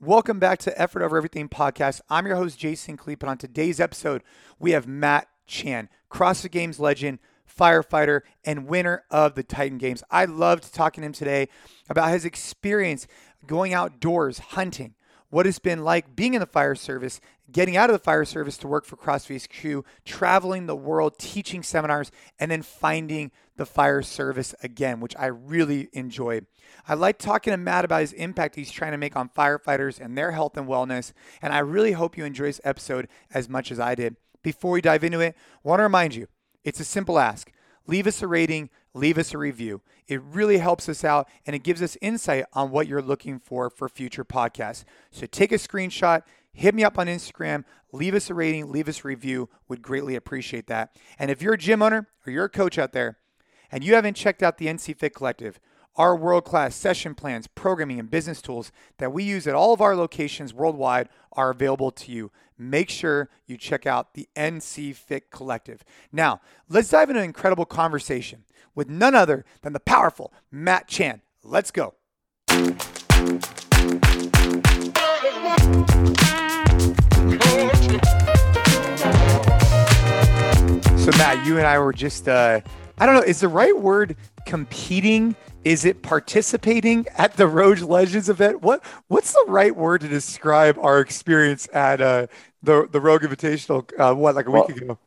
Welcome back to Effort Over Everything podcast. I'm your host, Jason Khalipa, and on today's episode, we have Matt Chan, CrossFit Games legend, firefighter, and winner of the Titan Games. I loved talking to him today about his experience going outdoors hunting, what it's been like being in the fire service, getting out of the fire service to work for CrossFit HQ, traveling the world, teaching seminars, and then finding the fire service again, which I really enjoyed. I like talking to Matt about his impact he's trying to make on firefighters and their health and wellness, and I really hope you enjoy this episode as much as I did. Before we dive into it, I want to remind you it's a simple ask. Leave us a rating, leave us a review. It really helps us out and it gives us insight on what you're looking for for future podcasts. So take a screenshot, hit me up on Instagram, leave us a rating, leave us a review. Would greatly appreciate that. And if you're a gym owner or you're a coach out there and you haven't checked out the NC Fit Collective, our world class session plans, programming, and business tools that we use at all of our locations worldwide are available to you. Make sure you check out the NC Fit Collective. Now, let's dive into an incredible conversation with none other than the powerful Matt Chan. Let's go. So, Matt, you and I were just, uh, I don't know, is the right word competing? Is it participating at the Rogue Legends event? What What's the right word to describe our experience at uh, the the Rogue Invitational? Uh, what like a well, week ago?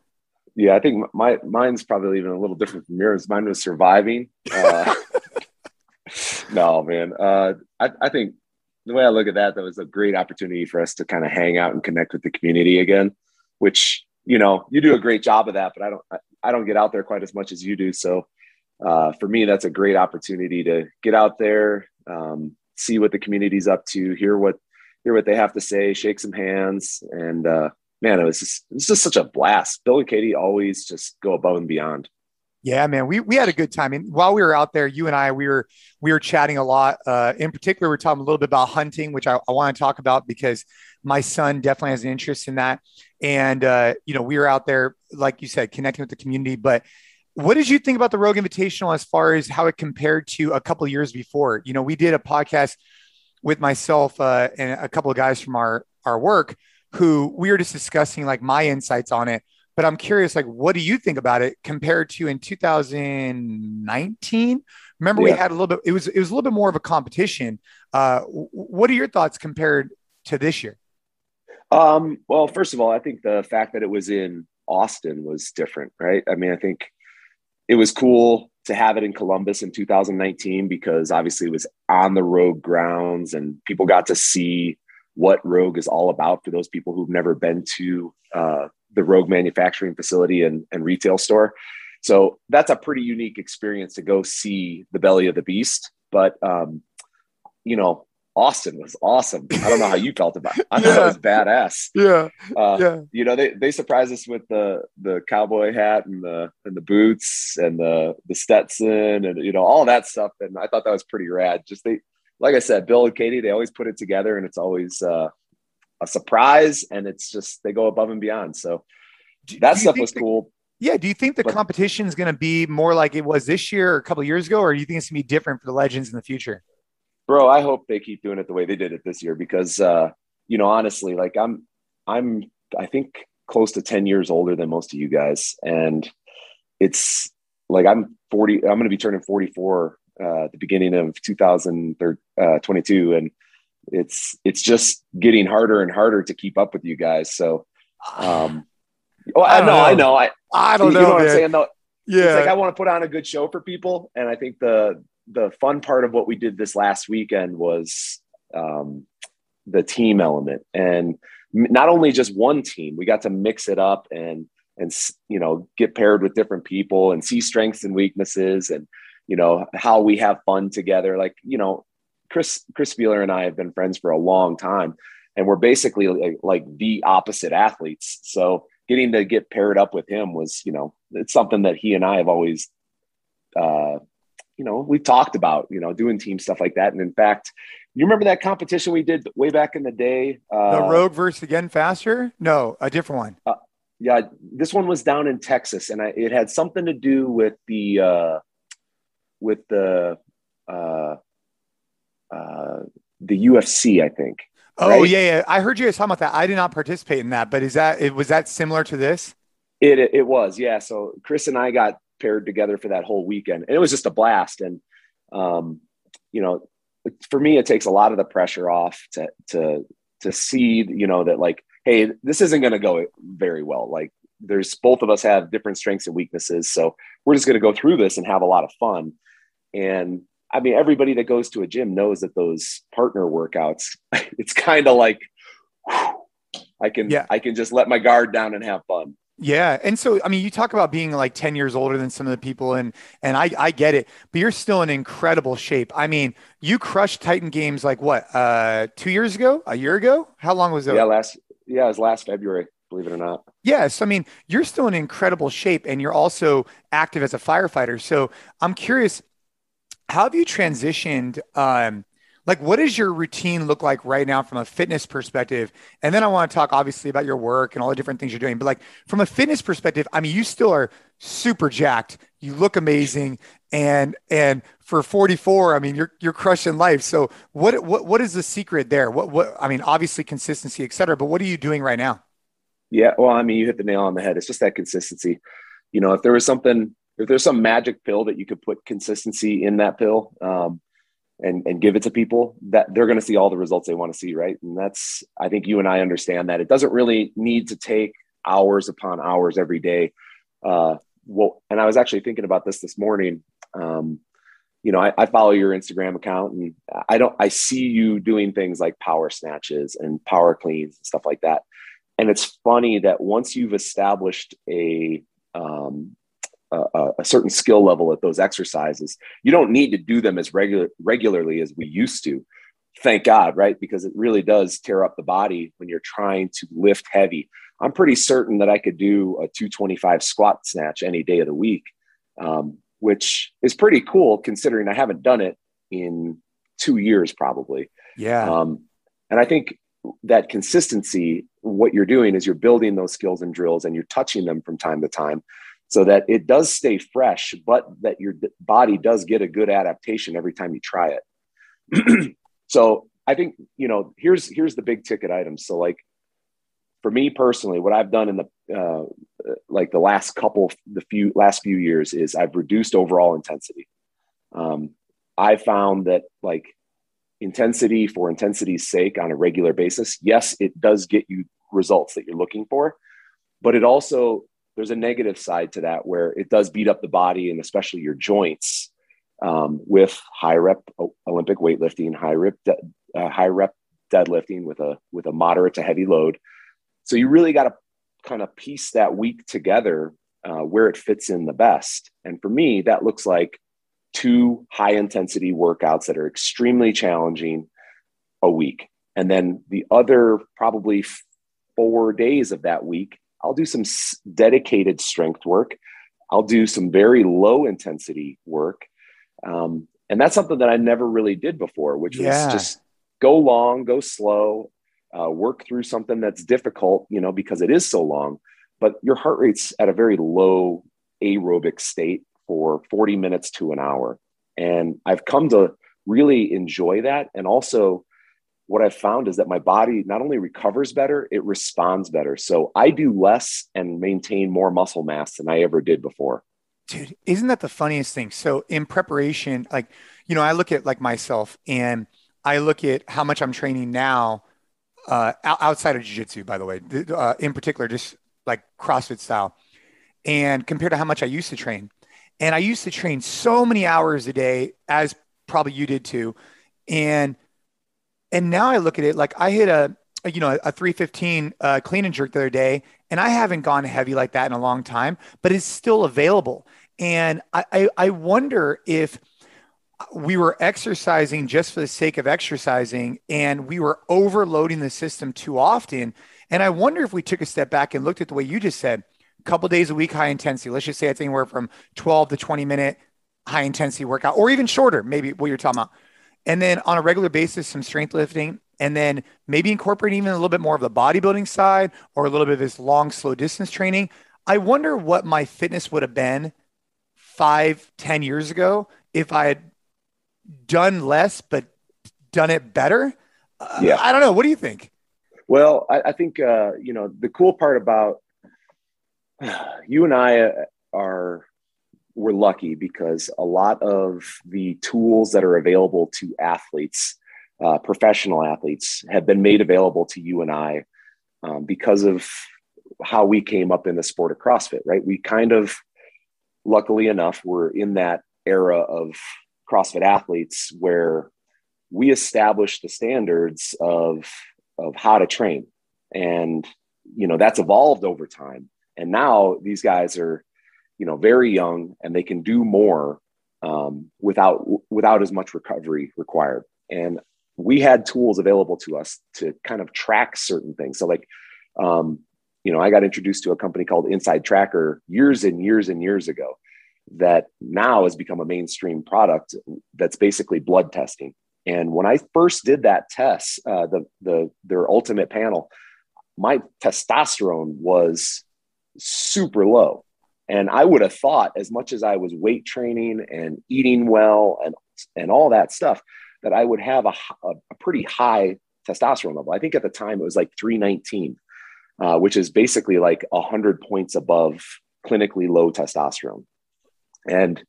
Yeah, I think my mine's probably even a little different from yours. Mine was surviving. Uh, no, man. Uh, I, I think the way I look at that, that was a great opportunity for us to kind of hang out and connect with the community again, which you know you do a great job of that, but I don't I don't get out there quite as much as you do. So uh, for me, that's a great opportunity to get out there, um, see what the community's up to, hear what hear what they have to say, shake some hands, and uh, man, it was just it was just such a blast. Bill and Katie always just go above and beyond. Yeah, man, we we had a good time. And while we were out there, you and I, we were we were chatting a lot. Uh, in particular, we are talking a little bit about hunting, which I, I want to talk about because my son definitely has an interest in that. And uh, you know, we were out there, like you said, connecting with the community. But what did you think about the Rogue Invitational as far as how it compared to a couple years before? You know, we did a podcast with myself uh, and a couple of guys from our our work who we were just discussing like my insights on it. But I'm curious, like, what do you think about it compared to in 2019? Remember, yeah. we had a little bit. It was it was a little bit more of a competition. Uh, what are your thoughts compared to this year? Um, well, first of all, I think the fact that it was in Austin was different, right? I mean, I think it was cool to have it in Columbus in 2019 because obviously it was on the Rogue grounds and people got to see what Rogue is all about for those people who've never been to uh, the Rogue manufacturing facility and, and retail store. So that's a pretty unique experience to go see the belly of the beast. But um, you know, Austin was awesome. I don't know how you felt about it. I yeah. thought it was badass. Yeah. Uh, yeah. You know, they, they surprised us with the the cowboy hat and the and the boots and the the Stetson and you know, all that stuff. And I thought that was pretty rad. Just they like I said, Bill and Katie, they always put it together and it's always uh, a surprise and it's just they go above and beyond. So that stuff was the, cool. Yeah. Do you think the competition is going to be more like it was this year or a couple years ago, or do you think it's going to be different for the legends in the future? bro, I hope they keep doing it the way they did it this year because, uh, you know, honestly, like I'm, I'm, I think close to 10 years older than most of you guys. And it's like, I'm 40, I'm going to be turning 44 uh, at the beginning of 2022. Uh, and it's, it's just getting harder and harder to keep up with you guys. So, um, oh, I, I know, know, I know. I, I don't you know, know what I'm saying though. Yeah. It's like, I want to put on a good show for people. And I think the, the fun part of what we did this last weekend was um, the team element and not only just one team we got to mix it up and and you know get paired with different people and see strengths and weaknesses and you know how we have fun together like you know chris chris Spealler and i have been friends for a long time and we're basically like, like the opposite athletes so getting to get paired up with him was you know it's something that he and i have always uh, you know, we talked about, you know, doing team stuff like that. And in fact, you remember that competition we did way back in the day? Uh, the Rogue versus Again Faster? No, a different one. Uh, yeah, this one was down in Texas, and I, it had something to do with the uh, with the uh, uh, the UFC, I think. Oh right? yeah, yeah, I heard you guys talking about that. I did not participate in that, but is that it was that similar to this? It it was, yeah. So Chris and I got paired together for that whole weekend, and it was just a blast. And um, you know, for me, it takes a lot of the pressure off to to to see, you know, that like, hey, this isn't going to go very well. Like, there's both of us have different strengths and weaknesses, so we're just going to go through this and have a lot of fun. And I mean, everybody that goes to a gym knows that those partner workouts, it's kind of like whew, I can yeah. I can just let my guard down and have fun. Yeah. And so, I mean, you talk about being like 10 years older than some of the people and, and I, I get it, but you're still in incredible shape. I mean, you crushed Titan games like what, uh, two years ago, a year ago? How long was it? Yeah. Last, yeah, it was last February, believe it or not. Yes. I mean, you're still in incredible shape and you're also active as a firefighter. So I'm curious, how have you transitioned, um, like what does your routine look like right now from a fitness perspective? And then i want to talk obviously about your work and all the different things you're doing but like from a fitness perspective i mean you still are super jacked. You look amazing. And and for 44 i mean you're you're crushing life. So what what what is the secret there? What what i mean obviously consistency et cetera but what are you doing right now? Yeah well i mean you hit the nail on the head. It's just that consistency. You know if there was something if there's some magic pill that you could put consistency in that pill um, and and give it to people that they're going to see all the results they want to see right? And that's i think you and i understand that. It doesn't really need to take hours upon hours every day. Uh well and i was actually thinking about this this morning. Um you know I, I follow your instagram account and i don't i see you doing things like power snatches and power cleans and stuff like that. And it's funny that once you've established a um, a, a, certain skill level at those exercises. You don't need to do them as regular regularly as we used to. Thank God, right? Because it really does tear up the body when you're trying to lift heavy. I'm pretty certain that I could do a 225 squat snatch any day of the week, um, which is pretty cool considering I haven't done it in two years probably. Yeah. Um, and I think that consistency, what you're doing is you're building those skills and drills and you're touching them from time to time so that it does stay fresh, but that your body does get a good adaptation every time you try it. so I think, you know, here's, here's the big ticket items. So like for me personally, what I've done in the, uh, like the last couple, the few last few years is I've reduced overall intensity. Um, I found that like intensity for intensity's sake on a regular basis, yes, it does get you results that you're looking for, but it also there's a negative side to that where it does beat up the body and especially your joints um, with high rep Olympic weightlifting, high rep de- uh, high rep deadlifting with a with a moderate to heavy load. So you really got to kind of piece that week together uh, where it fits in the best. And for me, that looks like two high intensity workouts that are extremely challenging a week, and then the other probably four days of that week I'll do some dedicated strength work. I'll do some very low intensity work. Um, and that's something that I never really did before, which yeah. was just go long, go slow, uh, work through something that's difficult, you know, because it is so long, but your heart rate's at a very low aerobic state for 40 minutes to an hour. And I've come to really enjoy that. And also, what I've found is that my body not only recovers better, it responds better. So I do less and maintain more muscle mass than I ever did before. Dude, isn't that the funniest thing? So in preparation, like, you know, I look at like myself and I look at how much I'm training now uh, outside of jiu-jitsu, by the way, uh, in particular, just like CrossFit style and compared to how much I used to train. And I used to train so many hours a day as probably you did too. And and now I look at it like I hit a, you know, a 315 uh, clean and jerk the other day, and I haven't gone heavy like that in a long time, but it's still available. And I, I, I wonder if we were exercising just for the sake of exercising and we were overloading the system too often. And I wonder if we took a step back and looked at the way you just said, a couple days a week, high intensity. Let's just say it's anywhere from 12 to 20 minute high intensity workout, or even shorter, maybe what you're talking about and then on a regular basis, some strength lifting, and then maybe incorporate even a little bit more of the bodybuilding side or a little bit of this long, slow distance training. I wonder what my fitness would have been five, ten years ago if I had done less but done it better. Uh, yeah. I don't know. What do you think? Well, I, I think uh, you know the cool part about you and I uh, are we're lucky because a lot of the tools that are available to athletes, uh, professional athletes, have been made available to you and I um, because of how we came up in the sport of CrossFit. Right? We kind of, luckily enough, we're in that era of CrossFit athletes where we established the standards of of how to train, and you know that's evolved over time. And now these guys are, you know, very young and they can do more um, without without as much recovery required. And we had tools available to us to kind of track certain things. So like, um, you know, I got introduced to a company called InsideTracker years and years and years ago that now has become a mainstream product that's basically blood testing. And when I first did that test, uh, the the their ultimate panel, my testosterone was super low. And I would have thought, as much as I was weight training and eating well and and all that stuff, that I would have a, a, a pretty high testosterone level. I think at the time it was like 319, uh, which is basically like 100 points above clinically low testosterone. And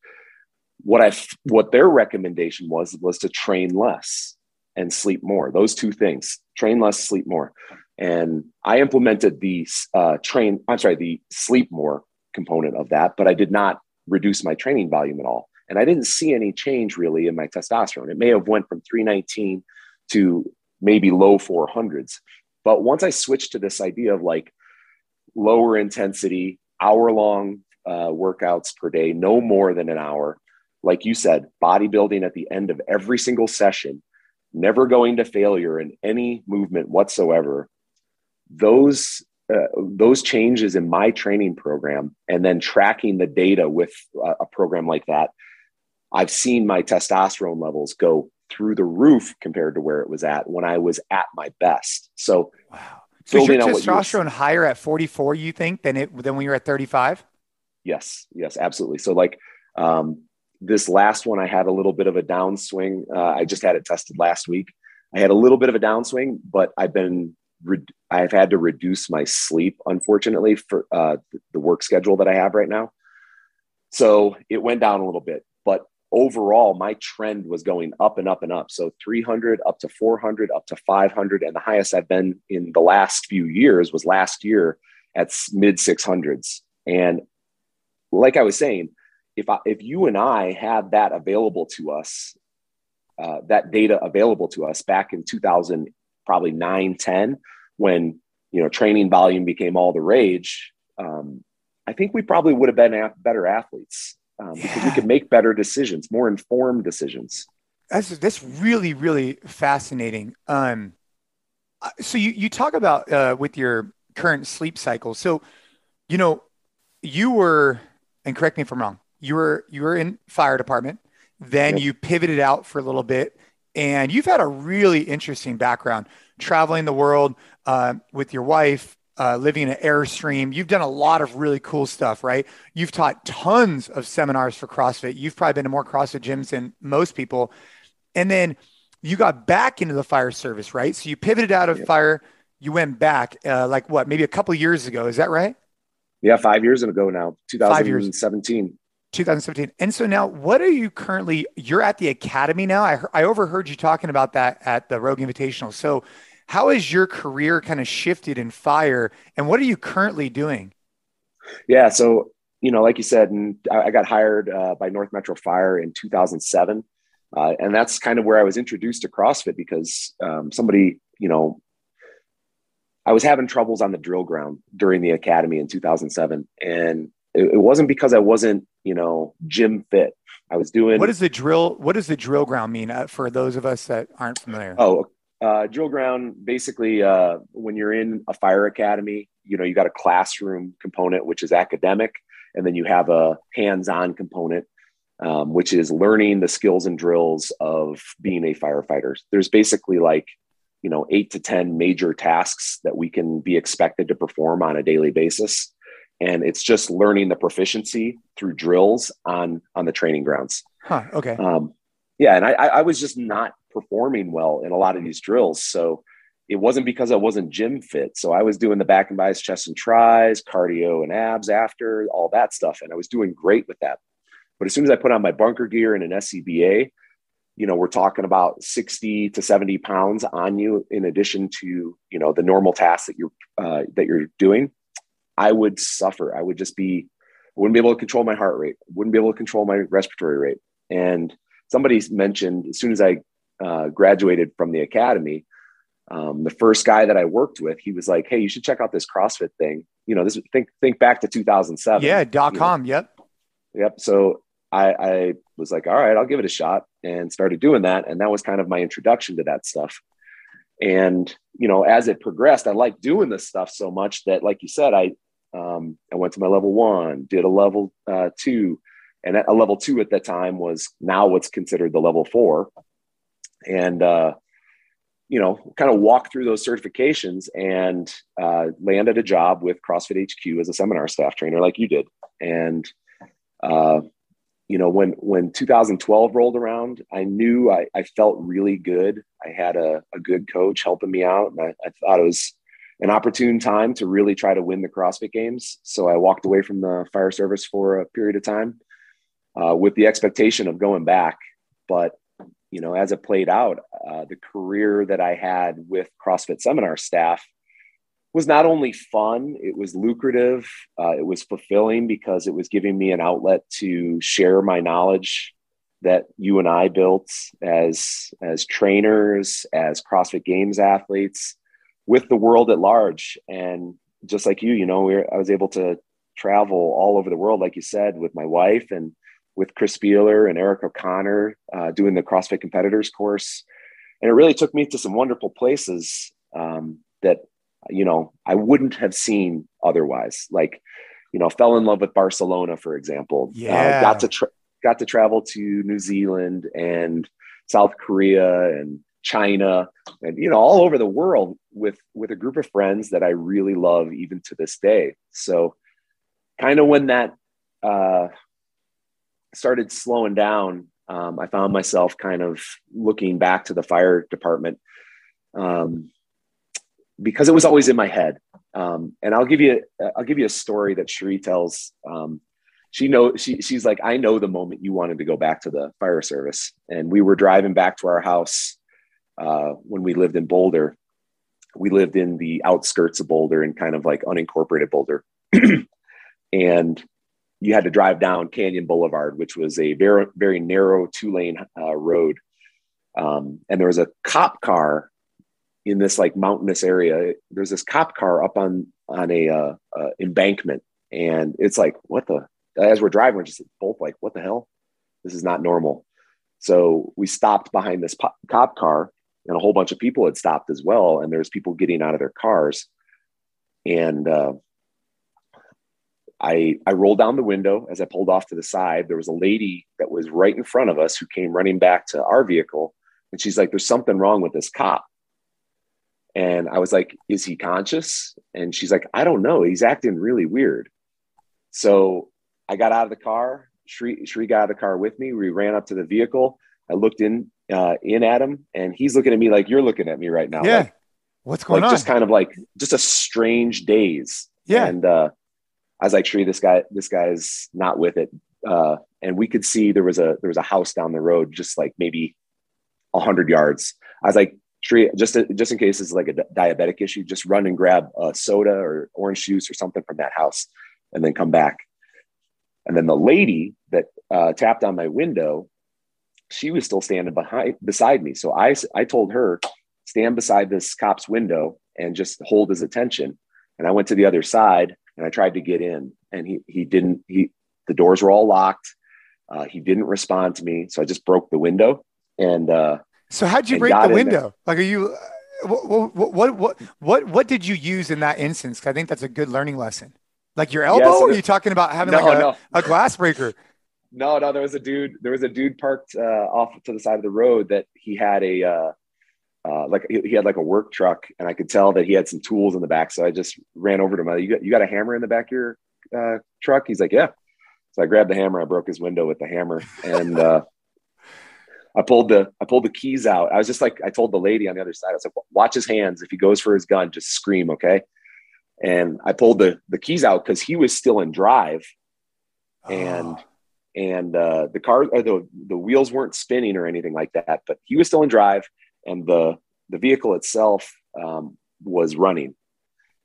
what I what their recommendation was was to train less and sleep more. Those two things: train less, sleep more. And I implemented the uh, train. I'm sorry, the sleep more component of that, but I did not reduce my training volume at all. And I didn't see any change really in my testosterone. It may have went from 319 to maybe low 400s. But once I switched to this idea of like lower intensity, hour long uh, workouts per day, no more than an hour, like you said, bodybuilding at the end of every single session, never going to failure in any movement whatsoever, those uh, those changes in my training program and then tracking the data with a, a program like that i've seen my testosterone levels go through the roof compared to where it was at when i was at my best. So wow. So is your testosterone higher at 44 you think than it than when you're at 35 yes. Yes absolutely. So like um, this last one i had a little bit of a downswing. Uh, i just had it tested last week. I had a little bit of a downswing but i've been re- I've had to reduce my sleep, unfortunately, for uh, the work schedule that I have right now. So it went down a little bit, but overall, my trend was going up and up and up. So 300 up to 400, up to 500, and the highest I've been in the last few years was last year at mid 600s. And like I was saying, if I, if you and I had that available to us, uh, that data available to us back in 2000 probably 9, 10, when you know training volume became all the rage. Um, I think we probably would have been better athletes um, yeah. because we could make better decisions, more informed decisions. That's that's really really fascinating. Um, uh, so you you talk about uh, with your current sleep cycle. So you know you were, and correct me if I'm wrong. You were you were in fire department. Then yep. you pivoted out for a little bit and you've had a really interesting background traveling the world uh, with your wife, uh, living in an Airstream. You've done a lot of really cool stuff, right? You've taught tons of seminars for CrossFit. You've probably been to more CrossFit gyms than most people. And then you got back into the fire service, right? So you pivoted out of yep. fire. You went back, uh, like what, maybe a couple years ago. Is that right? Yeah, five years ago now, 2017. 2017. And so now, what are you currently? You're at the academy now. I, I overheard you talking about that at the Rogue Invitational. So, how has your career kind of shifted in fire, and what are you currently doing? Yeah, so you know, like you said, and I got hired uh, by North Metro Fire in 2007, uh, and that's kind of where I was introduced to CrossFit because um, somebody, you know, I was having troubles on the drill ground during the academy in 2007, and it, it wasn't because I wasn't, you know, gym fit. I was doing. What does the drill? What does the drill ground mean uh, for those of us that aren't familiar? Oh, uh, drill ground basically uh, when you're in a fire academy, you know, you got a classroom component which is academic, and then you have a hands-on component um, which is learning the skills and drills of being a firefighter. There's basically like you know eight to ten major tasks that we can be expected to perform on a daily basis and it's just learning the proficiency through drills on on the training grounds. Huh. Okay. Um, yeah, and I, I was just not performing well in a lot of these drills. So it wasn't because I wasn't gym fit. So I was doing the back and bis, chest and tries, cardio and abs after all that stuff. And I was doing great with that. But as soon as I put on my bunker gear and an SCBA, you know, we're talking about 60 to 70 pounds on you in addition to, you know, the normal tasks that you're, uh, that you're doing. I would suffer. I would just be, I wouldn't be able to control my heart rate. Wouldn't be able to control my respiratory rate. And somebody mentioned as soon as I uh, graduated from the academy, um, the first guy that I worked with, he was like, "Hey, you should check out this CrossFit thing." You know, this think think back to 2007. Yeah, dot com. Know? Yep. Yep. So I, I was like, "All right, I'll give it a shot," and started doing that, and that was kind of my introduction to that stuff. And you know, as it progressed, I liked doing this stuff so much that, like you said, I um, I went to my level one, did a level uh, two, and a level two at that time was now what's considered the level four, and uh, you know, kind of walk through those certifications and uh, landed a job with CrossFit HQ as a seminar staff trainer, like you did. And uh, you know, when when 2012 rolled around, I knew I, I felt really good. I had a, a good coach helping me out, and I, I thought it was an opportune time to really try to win the CrossFit Games. So I walked away from the fire service for a period of time uh, with the expectation of going back, but you know, as it played out, uh, the career that I had with CrossFit seminar staff was not only fun, it was lucrative, uh, it was fulfilling because it was giving me an outlet to share my knowledge that you and I built as as trainers, as CrossFit Games athletes, with the world at large. And just like you, you know, we I was able to travel all over the world, like you said, with my wife and with Chris Spealler and Eric O'Connor uh, doing the CrossFit competitors course. And it really took me to some wonderful places um, that, you know, I wouldn't have seen otherwise. Like, you know, fell in love with Barcelona, for example. Uh, yeah. Uh, got to tra- got to travel to New Zealand and South Korea and China and you know all over the world with with a group of friends that I really love even to this day. So kind of when that uh, started slowing down, um, I found myself kind of looking back to the fire department um, because it was always in my head. Um, and I'll give you I'll give you a story that Cherie tells. Um, she know she she's like I know the moment you wanted to go back to the fire service, and we were driving back to our house uh, when we lived in Boulder. We lived in the outskirts of Boulder and kind of like unincorporated Boulder. and you had to drive down Canyon Boulevard, which was a very very narrow two lane uh, road, um, and there was a cop car in this like mountainous area. There's this cop car up on on a uh, uh, embankment, and it's like what the as we're driving, we're just both like what the hell, this is not normal. So we stopped behind this cop car, and a whole bunch of people had stopped as well, and there's people getting out of their cars, and uh, I, I rolled down the window as I pulled off to the side. There was a lady that was right in front of us who came running back to our vehicle. And she's like, There's something wrong with this cop. And I was like, Is he conscious? And she's like, I don't know. He's acting really weird. So I got out of the car. Shri, Shri got out of the car with me. We ran up to the vehicle. I looked in uh, in at him, and he's looking at me like you're looking at me right now. Yeah. Like, What's going like on? Just kind of like just a strange daze. Yeah. And uh, I was like, Shree, this guy, this guy's not with it. Uh, and we could see there was a there was a house down the road, just like maybe a hundred yards. I was like, Shree, just just in case it's like a diabetic issue, just run and grab a soda or orange juice or something from that house, and then come back. And then the lady that uh, tapped on my window, she was still standing behind beside me. So I I told her stand beside this cop's window and just hold his attention. And I went to the other side and I tried to get in, and he he didn't. He the doors were all locked. Uh, he didn't respond to me, so I just broke the window. And uh, so, how'd you break the window? Like, are you? What, what what what what did you use in that instance? I think that's a good learning lesson. Like your elbow? Yeah, so or are you talking about having no, like a, no. a glass breaker? No, no. There was a dude. There was a dude parked uh, off to the side of the road that he had a uh, uh, like he had like a work truck and I could tell that he had some tools in the back. So I just ran over to him. You got, you got a hammer in the back of your uh, truck? He's like, yeah. So I grabbed the hammer. I broke his window with the hammer and, uh, I pulled the I pulled the keys out. I was just like I told the lady on the other side. I was like, watch his hands. If he goes for his gun, just scream, okay? And I pulled the the keys out because he was still in drive, and oh. and uh, the car or the the wheels weren't spinning or anything like that, but he was still in drive, and the the vehicle itself um, was running.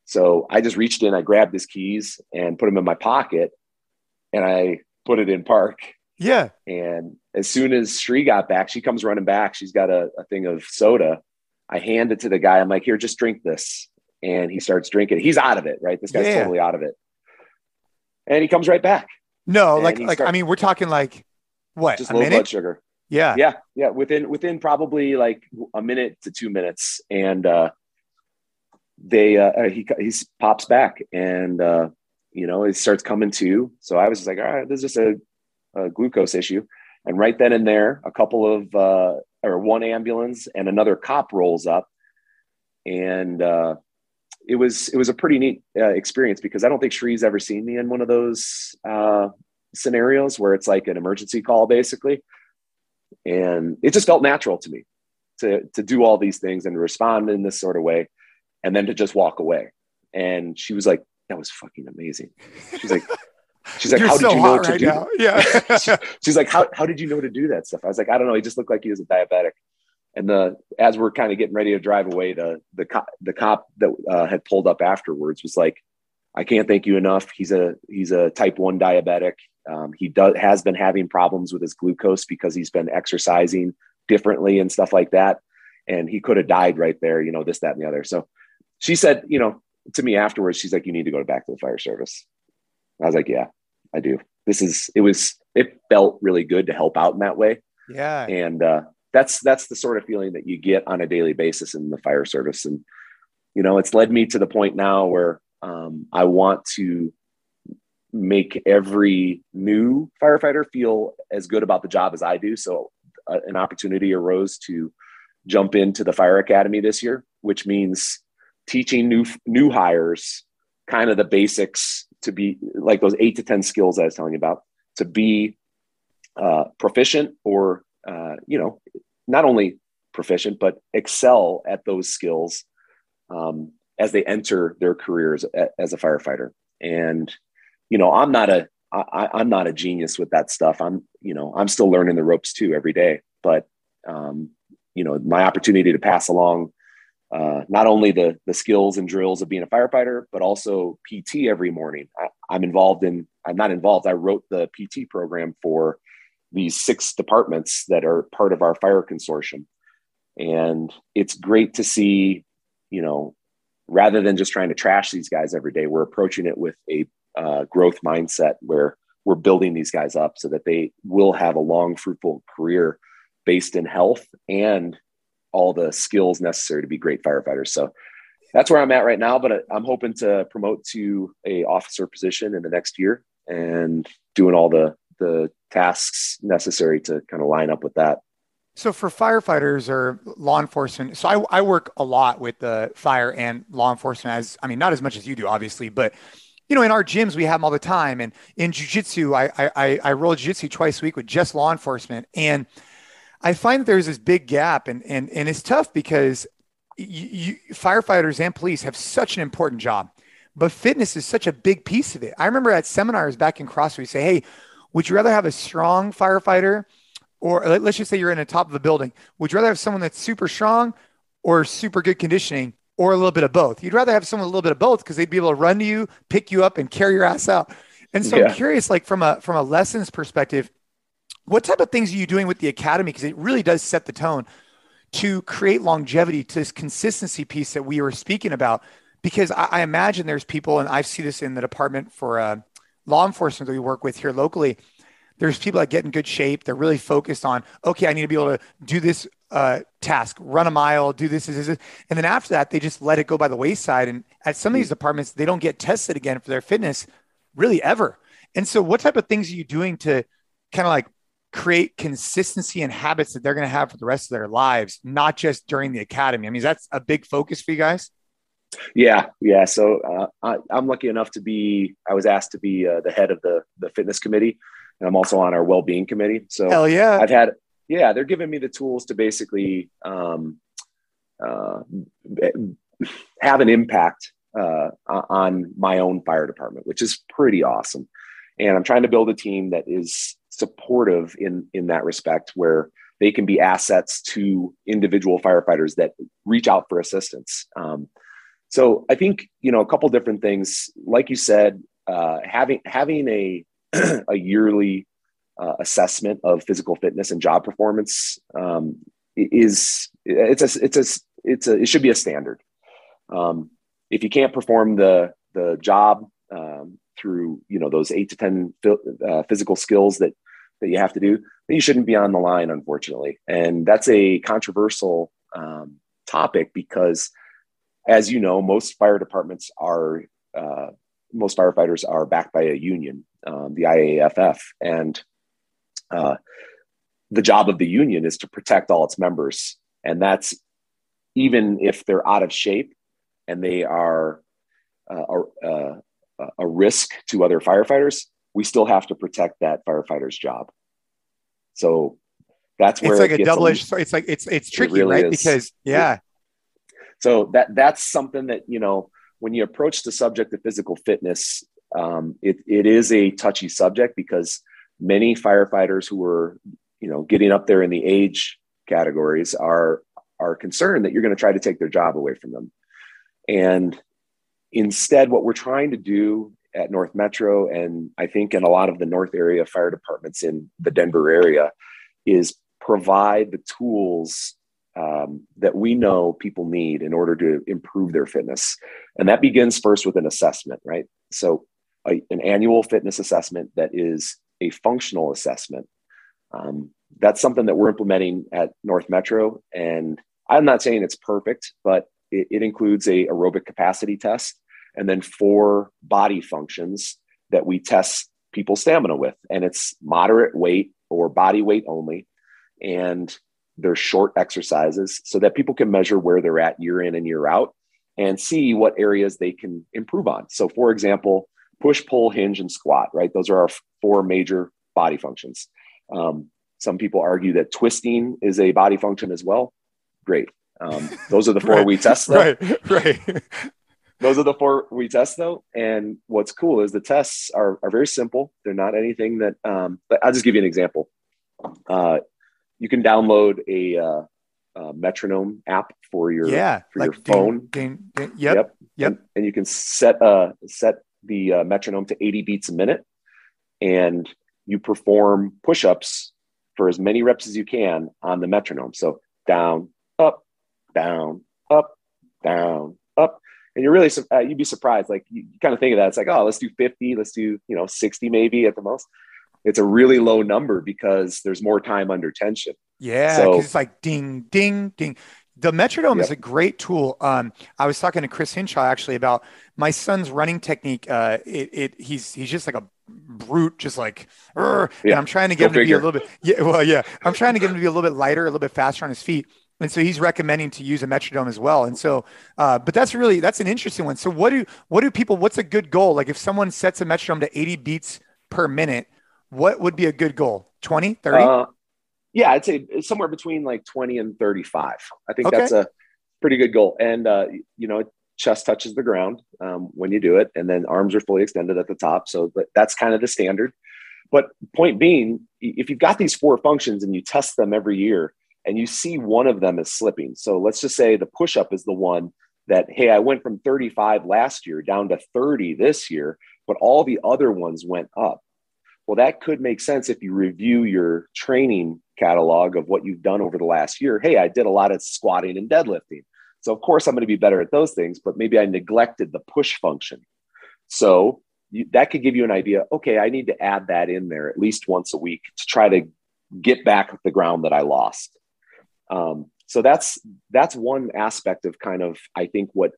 So I just reached in, I grabbed his keys and put them in my pocket, and I put it in park. Yeah. And as soon as Shree got back, she comes running back. She's got a, a thing of soda. I hand it to the guy. I'm like, here, just drink this. And he starts drinking. He's out of it, right? This guy's yeah. totally out of it. And he comes right back. No, like, like I mean, we're talking like what? Just low minute? blood sugar. Yeah. Yeah. Yeah. Within within probably like a minute to two minutes. And uh they uh, uh, he he pops back and uh, you know it starts coming to. So I was just like, all right, this is just a, a glucose issue. And right then and there, a couple of uh, or one ambulance and another cop rolls up, and uh, it was it was a pretty neat uh, experience because I don't think Shree's ever seen me in one of those uh, scenarios where it's like an emergency call basically, and it just felt natural to me to to do all these things and respond in this sort of way and then to just walk away. And she was like, that was fucking amazing. She's like, she's like, You're how so did you know to right do? Now. Yeah. she, she's like, how, how did you know to do that stuff? I was like, I don't know. He just looked like he was a diabetic. And the, as we're kind of getting ready to drive away, the, the cop, the cop that uh, had pulled up afterwards was like, I can't thank you enough. He's a, he's a type one diabetic. Um, he does, has been having problems with his glucose because he's been exercising differently and stuff like that. And he could have died right there, you know, this, that, and the other. So she said, you know, to me afterwards, she's like, you need to go back to the fire service. I was like, yeah, I do. This is, it was, it felt really good to help out in that way. Yeah. And, uh, that's, that's the sort of feeling that you get on a daily basis in the fire service. And, you know, it's led me to the point now where, um, I want to make every new firefighter feel as good about the job as I do. So uh, an opportunity arose to jump into the fire academy this year, which means teaching new new hires kind of the basics to be like those eight to ten skills I was telling you about to be uh, proficient or uh, you know not only proficient but excel at those skills um, as they enter their careers as a firefighter. And you know i'm not a I, i'm not a genius with that stuff. I'm you know i'm still learning the ropes too every day. But um, you know my opportunity to pass along uh, not only the the skills and drills of being a firefighter, but also PT every morning. I, am involved in. I'm not involved. I wrote the PT program for these six departments that are part of our fire consortium, and it's great to see. You know, rather than just trying to trash these guys every day, we're approaching it with a uh, growth mindset where we're building these guys up so that they will have a long, fruitful career based in health and all the skills necessary to be great firefighters. So that's where I'm at right now. But I'm hoping to promote to a officer position in the next year and doing all the the tasks necessary to kind of line up with that. So for firefighters or law enforcement, so I, I work a lot with the fire and law enforcement as I mean not as much as you do obviously, but you know in our gyms we have them all the time, and in jujitsu I I I roll jujitsu twice a week with just law enforcement, and I find that there's this big gap, and and and it's tough because you, you, firefighters and police have such an important job, but fitness is such a big piece of it. I remember at seminars back in CrossFit, we say, "Hey, would you rather have a strong firefighter, or let's just say you're in the top of a building? Would you rather have someone that's super strong, or super good conditioning?" Or a little bit of both. You'd rather have someone with a little bit of both because they'd be able to run to you, pick you up, and carry your ass out. And so yeah. I'm curious, like from a from a lessons perspective, what type of things are you doing with the academy? Because it really does set the tone to create longevity to this consistency piece that we were speaking about. Because I, I imagine there's people, and I see this in the department for uh, law enforcement that we work with here locally. There's people that get in good shape. They're really focused on, okay, I need to be able to do this uh, task, run a mile, do this, this, this, and then after that, they just let it go by the wayside. And at some of these departments, they don't get tested again for their fitness, really ever. And so, what type of things are you doing to kind of like create consistency and habits that they're going to have for the rest of their lives, not just during the academy. I mean, that's a big focus for you guys. Yeah, yeah. So uh, I, am lucky enough to be. I was asked to be uh, the head of the the fitness committee, and I'm also on our well being committee. So hell yeah, I've had yeah, they're giving me the tools to basically um, uh, have an impact uh, on my own fire department, which is pretty awesome. And I'm trying to build a team that is supportive in in that respect, where they can be assets to individual firefighters that reach out for assistance. Um, so I think you know a couple different things. Like you said, uh, having having a a yearly uh, assessment of physical fitness and job performance um, is it's a it's a it's a it should be a standard. Um, if you can't perform the the job um, through you know those eight to ten uh, physical skills that that you have to do, then you shouldn't be on the line, unfortunately. And that's a controversial um, topic because, as you know, most fire departments are uh, most firefighters are backed by a union, um, the IAFF, and uh, the job of the union is to protect all its members, and that's even if they're out of shape and they are uh, a, a risk to other firefighters, we still have to protect that firefighter's job. So that's where it's like it a double edged. It's like it's it's tricky, it really right? Is. Because yeah. So that that's something that you know when you approach the subject of physical fitness, um, it it is a touchy subject because many firefighters who are you know getting up there in the age categories are are concerned that you're going to try to take their job away from them and instead what we're trying to do at north metro and i think in a lot of the north area fire departments in the denver area is provide the tools um, that we know people need in order to improve their fitness and that begins first with an assessment right so a, an annual fitness assessment that is a functional assessment. Um, that's something that we're implementing at North Metro. And I'm not saying it's perfect, but it, it includes a aerobic capacity test and then four body functions that we test people's stamina with. And it's moderate weight or body weight only. And they're short exercises so that people can measure where they're at year in and year out and see what areas they can improve on. So, for example, push, pull, hinge, and squat, right? Those are our four major body functions. Um, some people argue that twisting is a body function as well. Great. Um, those are the four right, we test. Though. Right, right. those are the four we test though. And what's cool is the tests are, are very simple. They're not anything that, um, but I'll just give you an example. Uh, you can download a, uh, uh, metronome app for your yeah, for like your phone. Ding, ding, yep, yep, yep. And, and, you can set uh set the uh, metronome to 80 beats a minute and you perform push-ups for as many reps as you can on the metronome so down up down up down and you're really uh, you'd be surprised like you, kind of think of that it's like oh let's do 50 let's do you know 60 maybe at the most it's a really low number because there's more time under tension yeah so, it's like ding ding ding the metronome yep. is a great tool. Um, I was talking to Chris Hinshaw actually about my son's running technique. Uh, it, it, he's he's just like a brute, just like, yeah. and I'm trying to get Go him figure. to be a little bit. Yeah, well, yeah, I'm trying to get him to be a little bit lighter, a little bit faster on his feet. And so he's recommending to use a metronome as well. And so, uh, but that's really that's an interesting one. So what do what do people? What's a good goal? Like if someone sets a metronome to 80 beats per minute, what would be a good goal? 20, 30? Uh, yeah, I'd say somewhere between like 20 and 35. I think okay. that's a pretty good goal. And, uh, you know, chest touches the ground um, when you do it, and then arms are fully extended at the top. So that's kind of the standard. But point being, if you've got these four functions and you test them every year and you see one of them is slipping. So let's just say the push up is the one that, hey, I went from 35 last year down to 30 this year, but all the other ones went up. Well, that could make sense if you review your training catalog of what you've done over the last year. Hey, I did a lot of squatting and deadlifting. So, of course, I'm going to be better at those things, but maybe I neglected the push function. So, you, that could give you an idea. Okay, I need to add that in there at least once a week to try to get back the ground that I lost. Um, so that's that's one aspect of kind of I think what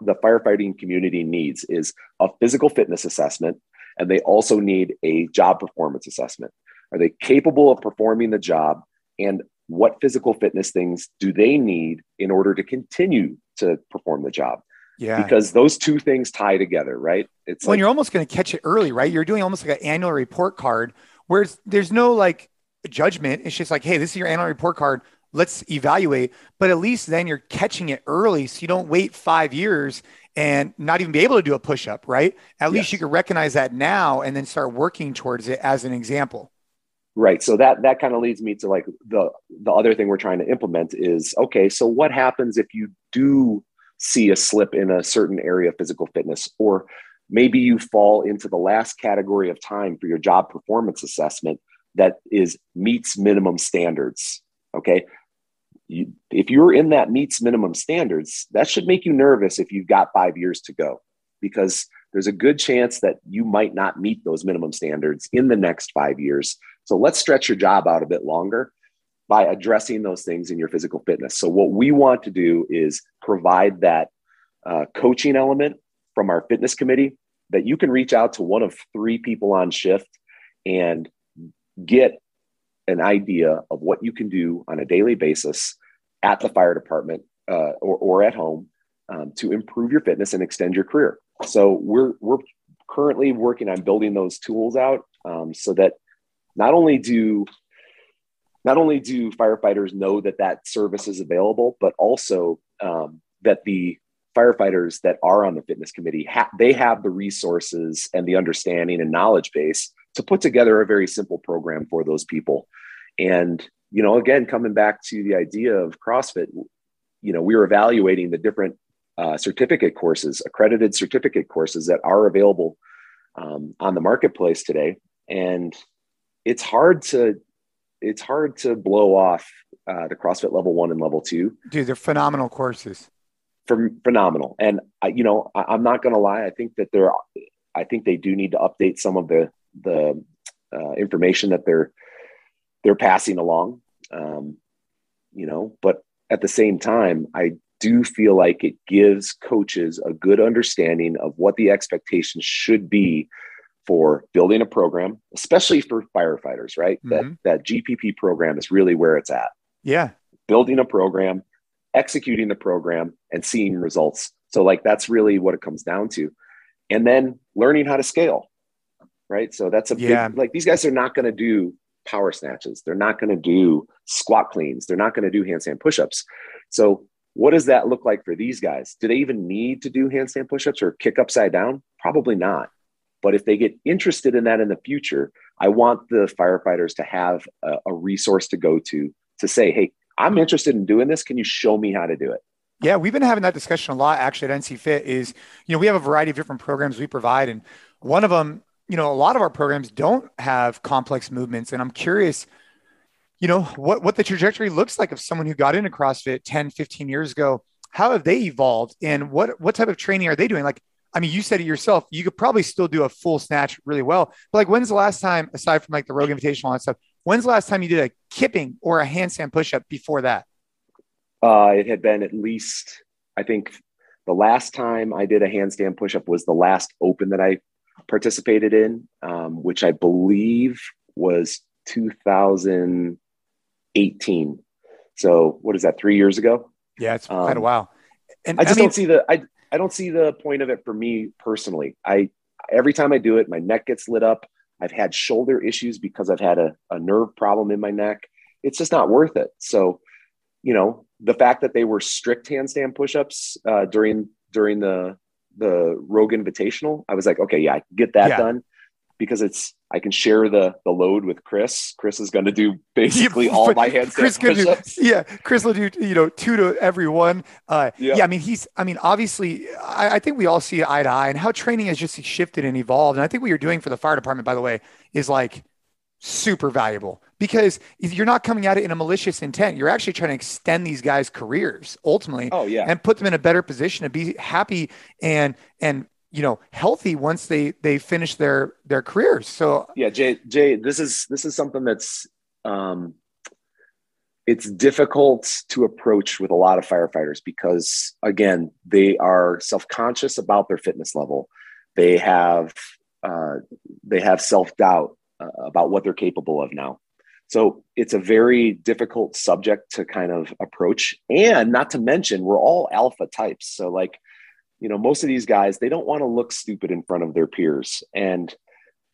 the firefighting community needs is a physical fitness assessment, and they also need a job performance assessment. Are they capable of performing the job? And what physical fitness things do they need in order to continue to perform the job? Yeah. Because those two things tie together, right? It's when like, you're almost going to catch it early, right? You're doing almost like an annual report card where there's no like judgment. It's just like, hey, this is your annual report card. Let's evaluate. But at least then you're catching it early, so you don't wait five years and not even be able to do a push up, right? At yes. least you can recognize that now and then start working towards it as an example. Right. So that that kind of leads me to like the the other thing we're trying to implement is okay, so what happens if you do see a slip in a certain area of physical fitness or maybe you fall into the last category of time for your job performance assessment that is meets minimum standards, okay? You, if you're in that meets minimum standards, that should make you nervous if you've got 5 years to go because there's a good chance that you might not meet those minimum standards in the next 5 years so let's stretch your job out a bit longer by addressing those things in your physical fitness. So what we want to do is provide that uh, coaching element from our fitness committee that you can reach out to one of three people on shift and get an idea of what you can do on a daily basis at the fire department uh, or, or at home um, to improve your fitness and extend your career. So we're we're currently working on building those tools out um, so that not only do not only do firefighters know that that service is available, but also um, that the firefighters that are on the fitness committee ha- they have the resources and the understanding and knowledge base to put together a very simple program for those people. And you know, again, coming back to the idea of CrossFit, you know, we are evaluating the different uh, certificate courses, accredited certificate courses that are available um, on the marketplace today, and it's hard to it's hard to blow off uh, the CrossFit level one and level two. Dude, they're phenomenal courses. From phenomenal, and I, you know, I, am not going to lie. I think that they're, I think they do need to update some of the the uh, information that they're they're passing along. Um, you know, but at the same time, I do feel like it gives coaches a good understanding of what the expectations should be for building a program, especially for firefighters, right? Mm-hmm. That that GPP program is really where it's at. Yeah. Building a program, executing the program and seeing results. So like that's really what it comes down to. And then learning how to scale. Right? So that's a yeah. big like these guys are not going to do power snatches. They're not going to do squat cleans. They're not going to do handstand push-ups. So what does that look like for these guys? Do they even need to do handstand push-ups or kick upside down? Probably not. But if they get interested in that in the future, I want the firefighters to have a, a resource to go to to say, hey, I'm interested in doing this. Can you show me how to do it? Yeah, we've been having that discussion a lot actually at NC Fit is, you know, we have a variety of different programs we provide. And one of them, you know, a lot of our programs don't have complex movements. And I'm curious, you know, what, what the trajectory looks like of someone who got into CrossFit 10, 15 years ago. How have they evolved and what, what type of training are they doing? Like I mean, you said it yourself. You could probably still do a full snatch really well. But like, when's the last time, aside from like the Rogue Invitational and stuff, when's the last time you did a kipping or a handstand push-up before that? Uh, it had been at least, I think, the last time I did a handstand push-up was the last Open that I participated in, um, which I believe was 2018. So what is that? Three years ago? Yeah, it's um, quite a um, while. And I just I mean, don't see the I I don't see the point of it for me personally. I every time I do it, my neck gets lit up. I've had shoulder issues because I've had a, a nerve problem in my neck. It's just not worth it. So, you know, the fact that they were strict handstand push-ups uh, during during the the Rogue Invitational, I was like, okay, yeah, I get that yeah. done because it's I can share the the load with Chris. Chris is going to do basically yeah, all my hands. Chris can do, yeah, Chris will do you know two to every one. Uh, yeah. yeah, I mean he's I mean obviously I, I, think we all see eye to eye and how training has just shifted and evolved. And I think what you're doing for the fire department, by the way, is like super valuable because you're not coming at it in a malicious intent. You're actually trying to extend these guys' careers ultimately. Oh yeah, and put them in a better position to be happy and and you know healthy once they they finish their their careers so yeah jay jay this is this is something that's um it's difficult to approach with a lot of firefighters because again they are self-conscious about their fitness level they have uh, they have self-doubt uh, about what they're capable of now so it's a very difficult subject to kind of approach and not to mention we're all alpha types so like you know most of these guys they don't want to look stupid in front of their peers and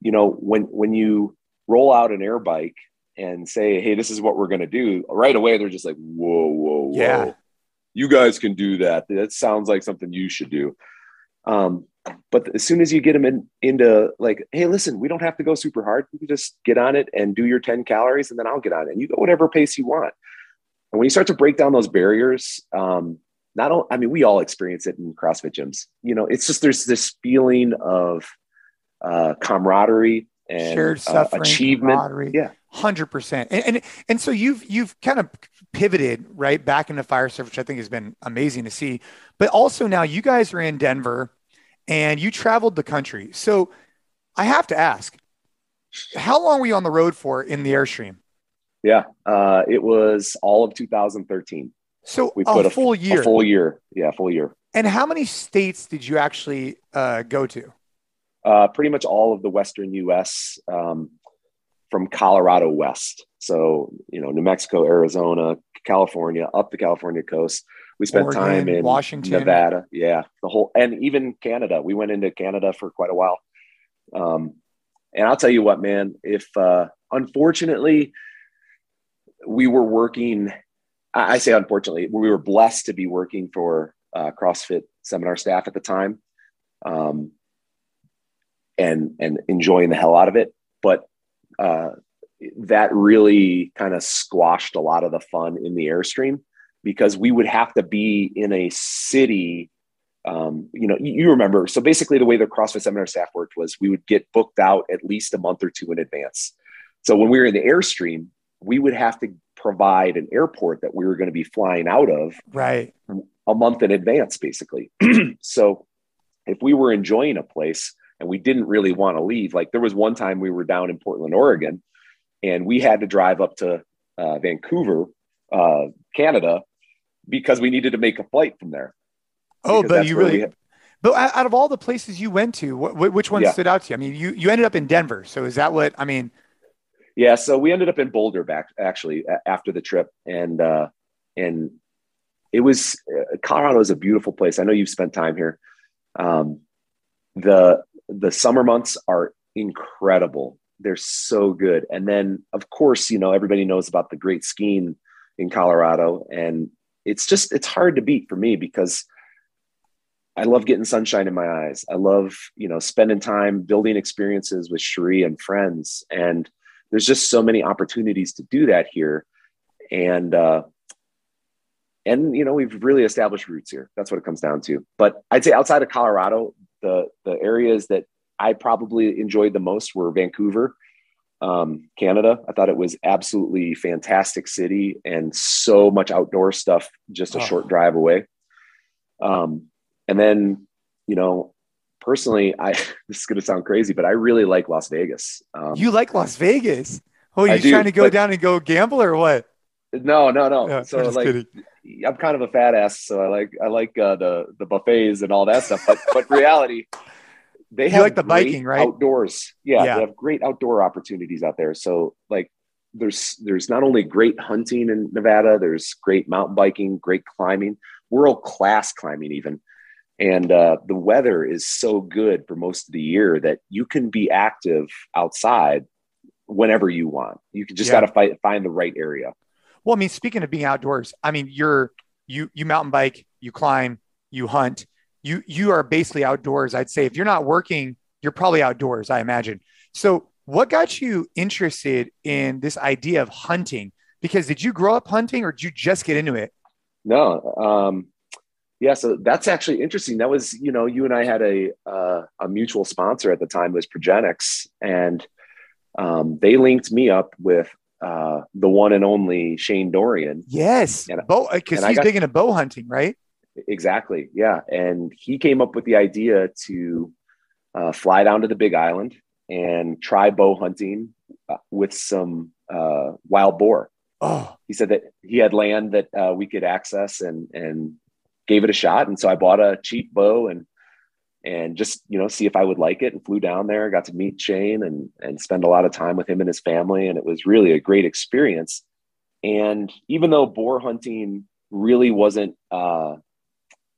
you know when when you roll out an air bike and say, "Hey, this is what we're going to do," right away they're just like, "Whoa, whoa, whoa! Yeah. You guys can do that. That sounds like something you should do." Um, but as soon as you get them in, into like, "Hey, listen, we don't have to go super hard. You can just get on it and do your ten calories, and then I'll get on it, and you go whatever pace you want." And when you start to break down those barriers, um, not all, I mean, we all experience it in CrossFit gyms. You know, it's just there's this feeling of uh, camaraderie and Shared uh, suffering, achievement. camaraderie. Yeah, Hundred percent, and, and and so you've you've kind of pivoted right back into fire service, which I think has been amazing to see. But also now you guys are in Denver, and you traveled the country. So I have to ask, how long were you on the road for in the airstream? yeah. Uh, it was all of 2013. So We a put a, full year. A full year. Yeah, full year. and how many states did you actually uh, go to? Uh, pretty much all of the Western U.S. Um, from Colorado west. So you know, New Mexico, Arizona, California, up the California coast. We spent Oregon, time in Washington. Nevada. Yeah, the whole, and even Canada. We went into Canada for quite a while. Um, and I'll tell you what, man. If uh, unfortunately we were working, I I say unfortunately, we were blessed to be working for uh, CrossFit seminar staff at the time, um, and and enjoying the hell out of it. But uh, that really kind of squashed a lot of the fun in the airstream because we would have to be in a city. Um, you know, you, remember. So basically, the way the CrossFit seminar staff worked was we would get booked out at least a month or two in advance. So when we were in the airstream, we would have to provide an airport that we were going to be flying out of Right. a month in advance, basically. so if we were enjoying a place and we didn't really want to leave, like there was one time we were down in Portland, Oregon, and we had to drive up to uh, Vancouver, uh, Canada, because we needed to make a flight from there. Oh, but you really. had- But out of all the places you went to, wh- which one Yeah. stood out to you? I mean, you you ended up in Denver, so is that what I mean? Yeah, so we ended up in Boulder back actually after the trip, and uh, and it was uh, Colorado is a beautiful place. I know you've spent time here. Um, the the summer months are incredible. They're so good, and then of course you know everybody knows about the great skiing in Colorado, and it's just it's hard to beat for me because I love getting sunshine in my eyes. I love you know spending time building experiences with Cherie and friends. And there's just so many opportunities to do that here. And uh and you know we've really established roots here. That's what it comes down to. But i'd say outside of colorado the the areas that i probably enjoyed the most were vancouver um, canada i thought it was absolutely fantastic city and so much outdoor stuff just a Oh. short drive away um, and then you know personally i this is going to sound crazy but i really like las vegas um, You like Las Vegas? Oh, you do, trying to go but- down and go gamble or what? No, no, no. So I'm like, kidding. I'm kind of a fat ass, so I like I like uh, the the buffets and all that stuff. But but reality, they You have like the biking, right? Outdoors, yeah, Yeah. they have great outdoor opportunities out there. So like, there's there's not only great hunting in Nevada, there's great mountain biking, great climbing, world class climbing even. And uh, the weather is so good for most of the year that you can be active outside whenever you want. You can just Yeah. got to fight find the right area. Well, I mean, speaking of being outdoors, I mean, you're you you mountain bike, you climb, you hunt, you you are basically outdoors. I'd say if you're not working, you're probably outdoors. I imagine. So, what got you interested in this idea of hunting? Because did you grow up hunting, or did you just get into it? No. Um, yeah. So that's actually interesting. That was, you know, you and I had a, uh, a mutual sponsor at the time was Progenex and, um, they linked me up with, uh, the one and only Shane Dorian. Yes, And- bow because he's got- big into bow hunting, right? Exactly. Yeah. And he came up with the idea to, uh, fly down to the big island and try bow hunting uh, with some, uh, wild boar. Oh, he said that he had land that uh, we could access and and gave it a shot and so i bought a cheap bow and and just you know see if i would like it and flew down there got to meet shane and and spend a lot of time with him and his family and it was really a great experience and even though boar hunting really wasn't uh,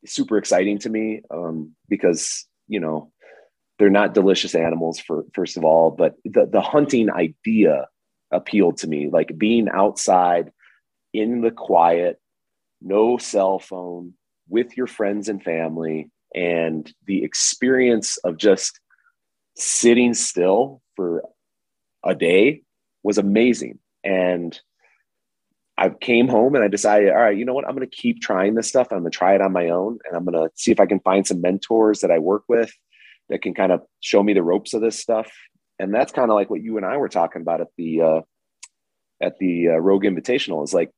super exciting to me um, because you know they're not delicious animals for first of all but the, the hunting idea appealed to me. Like being outside in the quiet, no cell phone, with your friends and family, and the experience of just sitting still for a day was amazing. And I came home and I decided, all right, you know what? I'm going to keep trying this stuff. I'm going to try it on my own and I'm going to see if I can find some mentors that I work with that can kind of show me the ropes of this stuff. And that's kind of like what you and I were talking about at the, uh, at the uh, Rogue Invitational is like,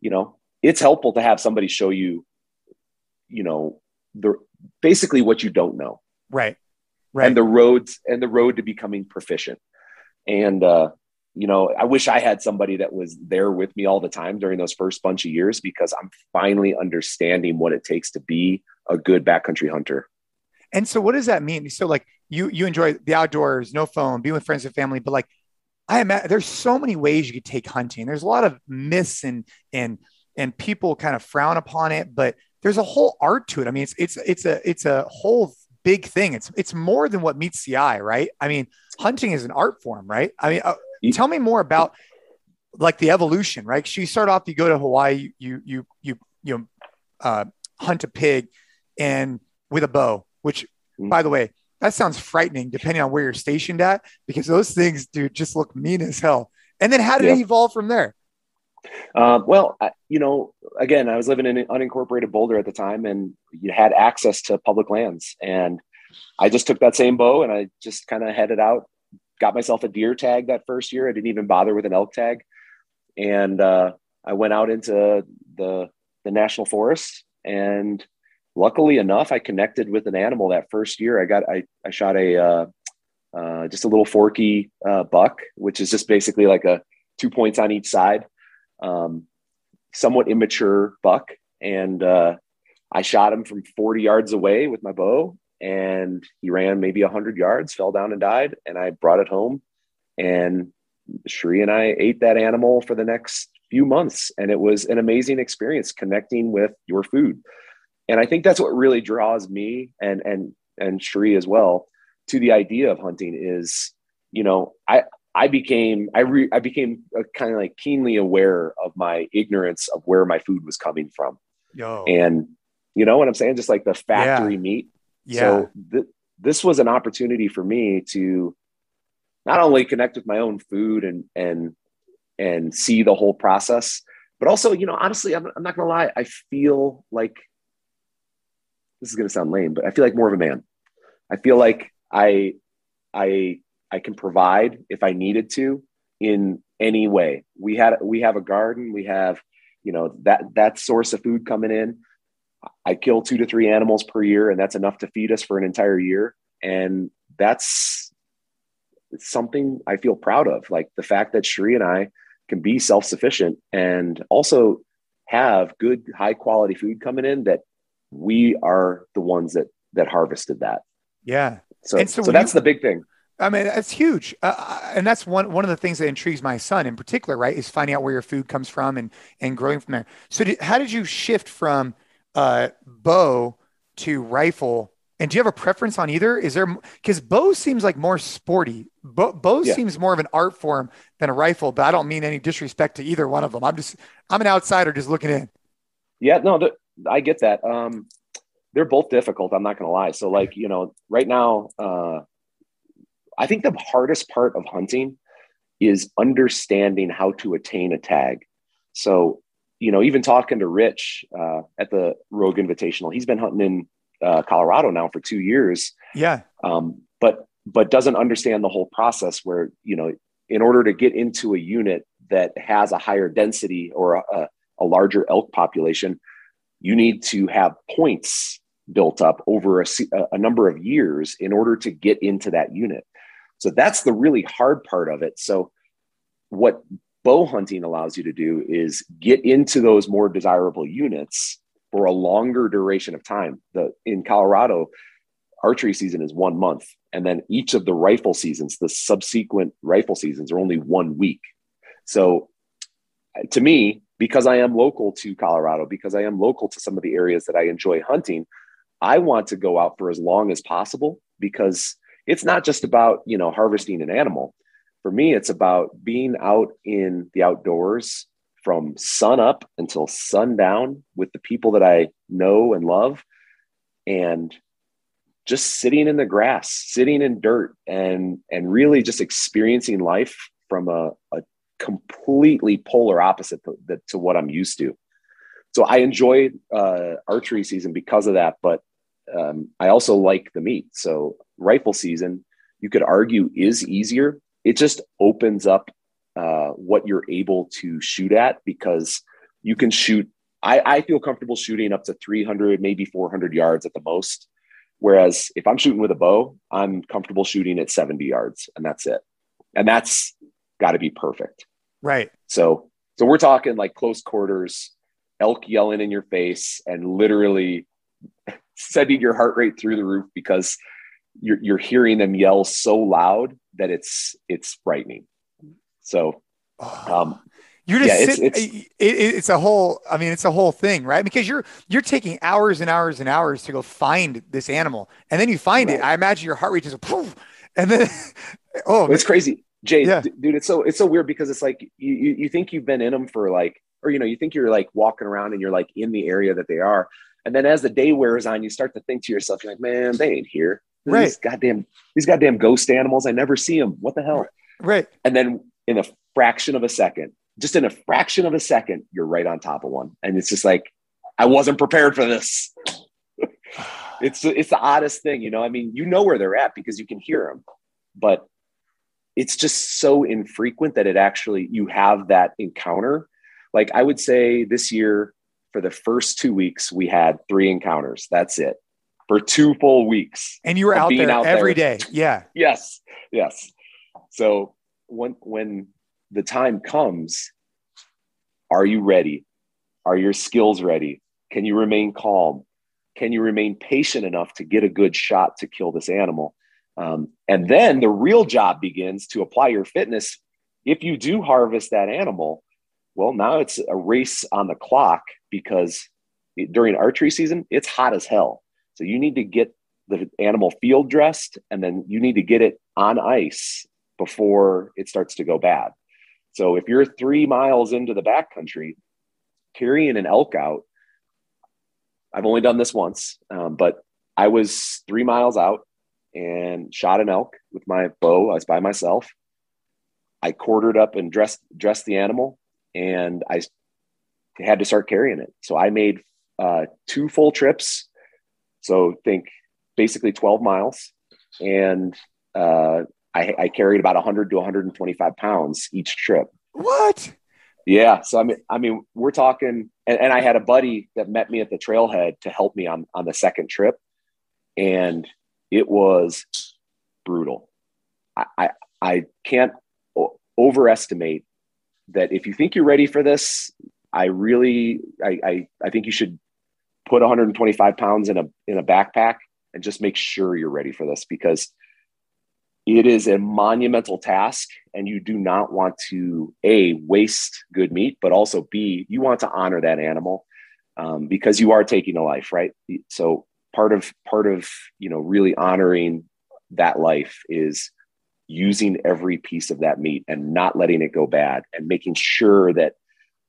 you know, it's helpful to have somebody show you, you know, the basically what you don't know. Right. Right. And the roads and the road to becoming proficient. And uh, you know, I wish I had somebody that was there with me all the time during those first bunch of years because I'm finally understanding what it takes to be a good backcountry hunter. And so what does that mean? So like you you enjoy the outdoors, no phone, being with friends and family, but like I am there's so many ways you could take hunting. There's a lot of myths and and and people kind of frown upon it, but there's a whole art to it. I mean, it's it's it's a it's a whole big thing. It's it's more than what meets the eye, right? I mean, hunting is an art form, right? I mean, uh, tell me more about like the evolution, right? So you start off, you go to Hawaii, you you you you know, uh, hunt a pig, and with a bow, which mm. by the way, that sounds frightening depending on where you're stationed at, because those things, dude, just look mean as hell. And then how did yeah. it evolve from there? Uh, well, I, you know, again, I was living in unincorporated Boulder at the time, and you had access to public lands. And I just took that same bow and I just kind of headed out, got myself a deer tag that first year. I didn't even bother with an elk tag, and uh, I went out into the the national forest. And luckily enough, I connected with an animal that first year. I got I I shot a uh, uh, just a little forky uh, buck, which is just basically like a two points on each side um, somewhat immature buck, and uh, I shot him from 40 yards away with my bow, and he ran maybe 100 yards, fell down and died, and I brought it home, and Cherie and I ate that animal for the next few months, and it was an amazing experience connecting with your food, and I think that's what really draws me and and and Cherie as well to the idea of hunting is you know I I became I re, I became kind of like keenly aware of my ignorance of where my food was coming from. Yo. And you know what I'm saying? Just like the factory yeah. meat. Yeah. So th- this was an opportunity for me to not only connect with my own food and and and see the whole process, but also, you know, honestly, I'm, I'm not gonna lie, I feel like this is gonna sound lame, but I feel like more of a man. I feel like I I I can provide if I needed to in any way. We had we have a garden, we have you know that that source of food coming in. I kill two to three animals per year, and that's enough to feed us for an entire year. And that's something I feel proud of. Like the fact that Cherie and I can be self sufficient and also have good, high quality food coming in that we are the ones that that harvested that. Yeah. So, so, so that's you, the big thing. I mean, that's huge, uh, uh, and that's one one of the things that intrigues my son in particular. Right, is finding out where your food comes from and and growing from there. So, did, how did you shift from uh, bow to rifle? And do you have a preference on either? Is there because bow seems like more sporty. Bow, bow yeah. seems more of an art form than a rifle. But I don't mean any disrespect to either one of them. I'm just I'm an outsider just looking in. Yeah, no, I get that. Um, they're both difficult. I'm not going to lie. So, like you know, right now. Uh, I think the hardest part of hunting is understanding how to attain a tag. So, you know, even talking to Rich uh, at the Rogue Invitational, he's been hunting in uh, Colorado now for two years. Yeah. Um, but but doesn't understand the whole process where you know, in order to get into a unit that has a higher density or a, a larger elk population, you need to have points built up over a, a number of years in order to get into that unit. So that's the really hard part of it. So what bow hunting allows you to do is get into those more desirable units for a longer duration of time. The in Colorado, archery season is one month, and then each of the rifle seasons, the subsequent rifle seasons, are only one week. So, uh, to me, because I am local to Colorado, because I am local to some of the areas that I enjoy hunting, I want to go out for as long as possible because it's not just about you know harvesting an animal for me, it's about being out in the outdoors from sun up until sundown with the people that I know and love and just sitting in the grass, sitting in dirt and and really just experiencing life from a, a completely polar opposite to, to, what I'm used to. So I enjoy uh, archery season because of that, but um, I also like the meat. So rifle season, you could argue is easier. It just opens up uh, what you're able to shoot at because you can shoot. I, I feel comfortable shooting up to 300, maybe 400 yards at the most. Whereas if I'm shooting with a bow, I'm comfortable shooting at 70 yards and that's it. And that's got to be perfect. Right. So, so we're talking like close quarters, elk yelling in your face and literally sending your heart rate through the roof because you're, you're hearing them yell so loud that it's, it's frightening. So, um, you're just yeah, sitting, it's, it's, it, it's, a whole, I mean, it's a whole thing, right? Because you're, you're taking hours and hours and hours to go find this animal and then you find right. it. I imagine your heart rate just poof, and then, oh, it's crazy. Jay, yeah. dude, it's so, it's so weird because it's like, you, you think you've been in them for like, or, you know, you think you're like walking around and you're like in the area that they are. And then as the day wears on, you start to think to yourself, you're like, man, they ain't here. Right. These goddamn, these goddamn ghost animals. I never see them. What the hell? Right. And then in a fraction of a second, just in a fraction of a second, you're right on top of one. And it's just like, I wasn't prepared for this. it's it's the oddest thing, you know. I mean, you know where they're at because you can hear them, but it's just so infrequent that it actually you have that encounter. Like I would say this year, for the first two weeks, we had three encounters. That's it for two full weeks. And you were out there out every there. day. Yeah. Yes. Yes. So when when the time comes, are you ready? Are your skills ready? Can you remain calm? Can you remain patient enough to get a good shot to kill this animal? Um, and then the real job begins to apply your fitness. If you do harvest that animal, well, now it's a race on the clock because it, during archery season, it's hot as hell. So you need to get the animal field dressed and then you need to get it on ice before it starts to go bad. So if you're three miles into the backcountry, carrying an elk out, I've only done this once, um, but I was three miles out and shot an elk with my bow. I was by myself. I quartered up and dressed dressed the animal, and I had to start carrying it. So I made uh, two full trips. So think basically 12 miles, and uh, I, I carried about 100 to 125 pounds each trip. What? Yeah. So I mean, I mean, we're talking, and, and I had a buddy that met me at the trailhead to help me on on the second trip, and it was brutal. I I, I can't overestimate that if you think you're ready for this, I really I, I I think you should put 125 pounds in a in a backpack and just make sure you're ready for this because it is a monumental task and you do not want to a waste good meat but also b you want to honor that animal um, because you are taking a life right? So part of part of you know really honoring that life is using every piece of that meat and not letting it go bad and making sure that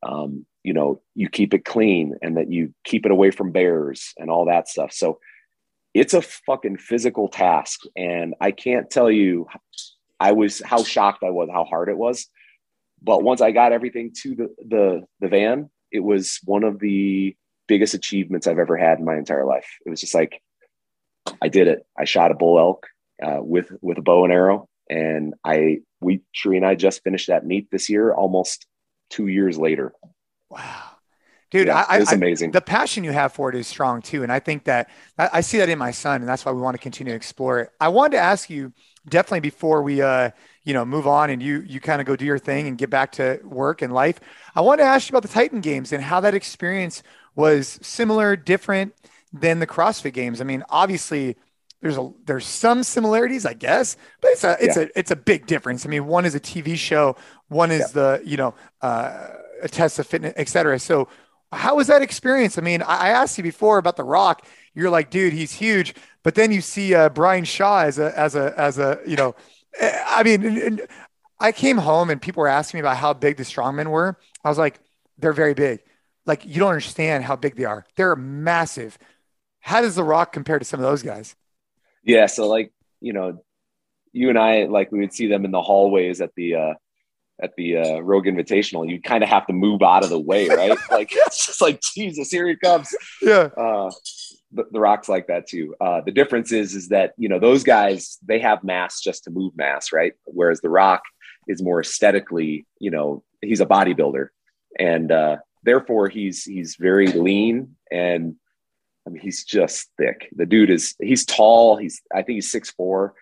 um, you know you keep it clean and that you keep it away from bears and all that stuff. So it's a fucking physical task. And i can't tell you i was how shocked i was how hard it was. But once i got everything to the the, the van it was one of the biggest achievements i've ever had in my entire life. It was just like i did it. I shot a bull elk uh, with with a bow and arrow. And i we Cherie and i just finished that meet this year almost two years later wow. Dude yeah, I, it's amazing. the passion you have for it is strong too and i think that I, see that in my son and that's why we want to continue to explore it. I wanted to ask you definitely before we uh you know move on and you you kind of go do your thing and get back to work and life i wanted to ask you about the titan games and how that experience was similar different than the crossfit games. I mean obviously there's a there's some similarities i guess but it's a it's yeah. a it's a big difference i mean one is a tv show one is yeah. the you know uh a test of fitness etc. so how was that experience? I mean, I asked you before about The Rock. You're like, dude, he's huge. But then you see uh, Brian Shaw as a as a as a you know, eh, I mean, I came home and people were asking me about how big the strongmen were. I was like, they're very big. Like you don't understand how big they are. They're massive. How does The Rock compare to some of those guys? Yeah, so like you know, you and I like we would see them in the hallways at the uh, at the uh, Rogue Invitational. You kind of have to move out of the way, right? like it's just like Jesus, here he comes. Yeah. Uh, the, the Rock's like that too. Uh, the difference is is that you know those guys they have mass just to move mass, right? Whereas the Rock is more aesthetically, you know, he's a bodybuilder, and uh, therefore he's he's very lean and I mean he's just thick. The dude is he's tall. He's I think he's six four.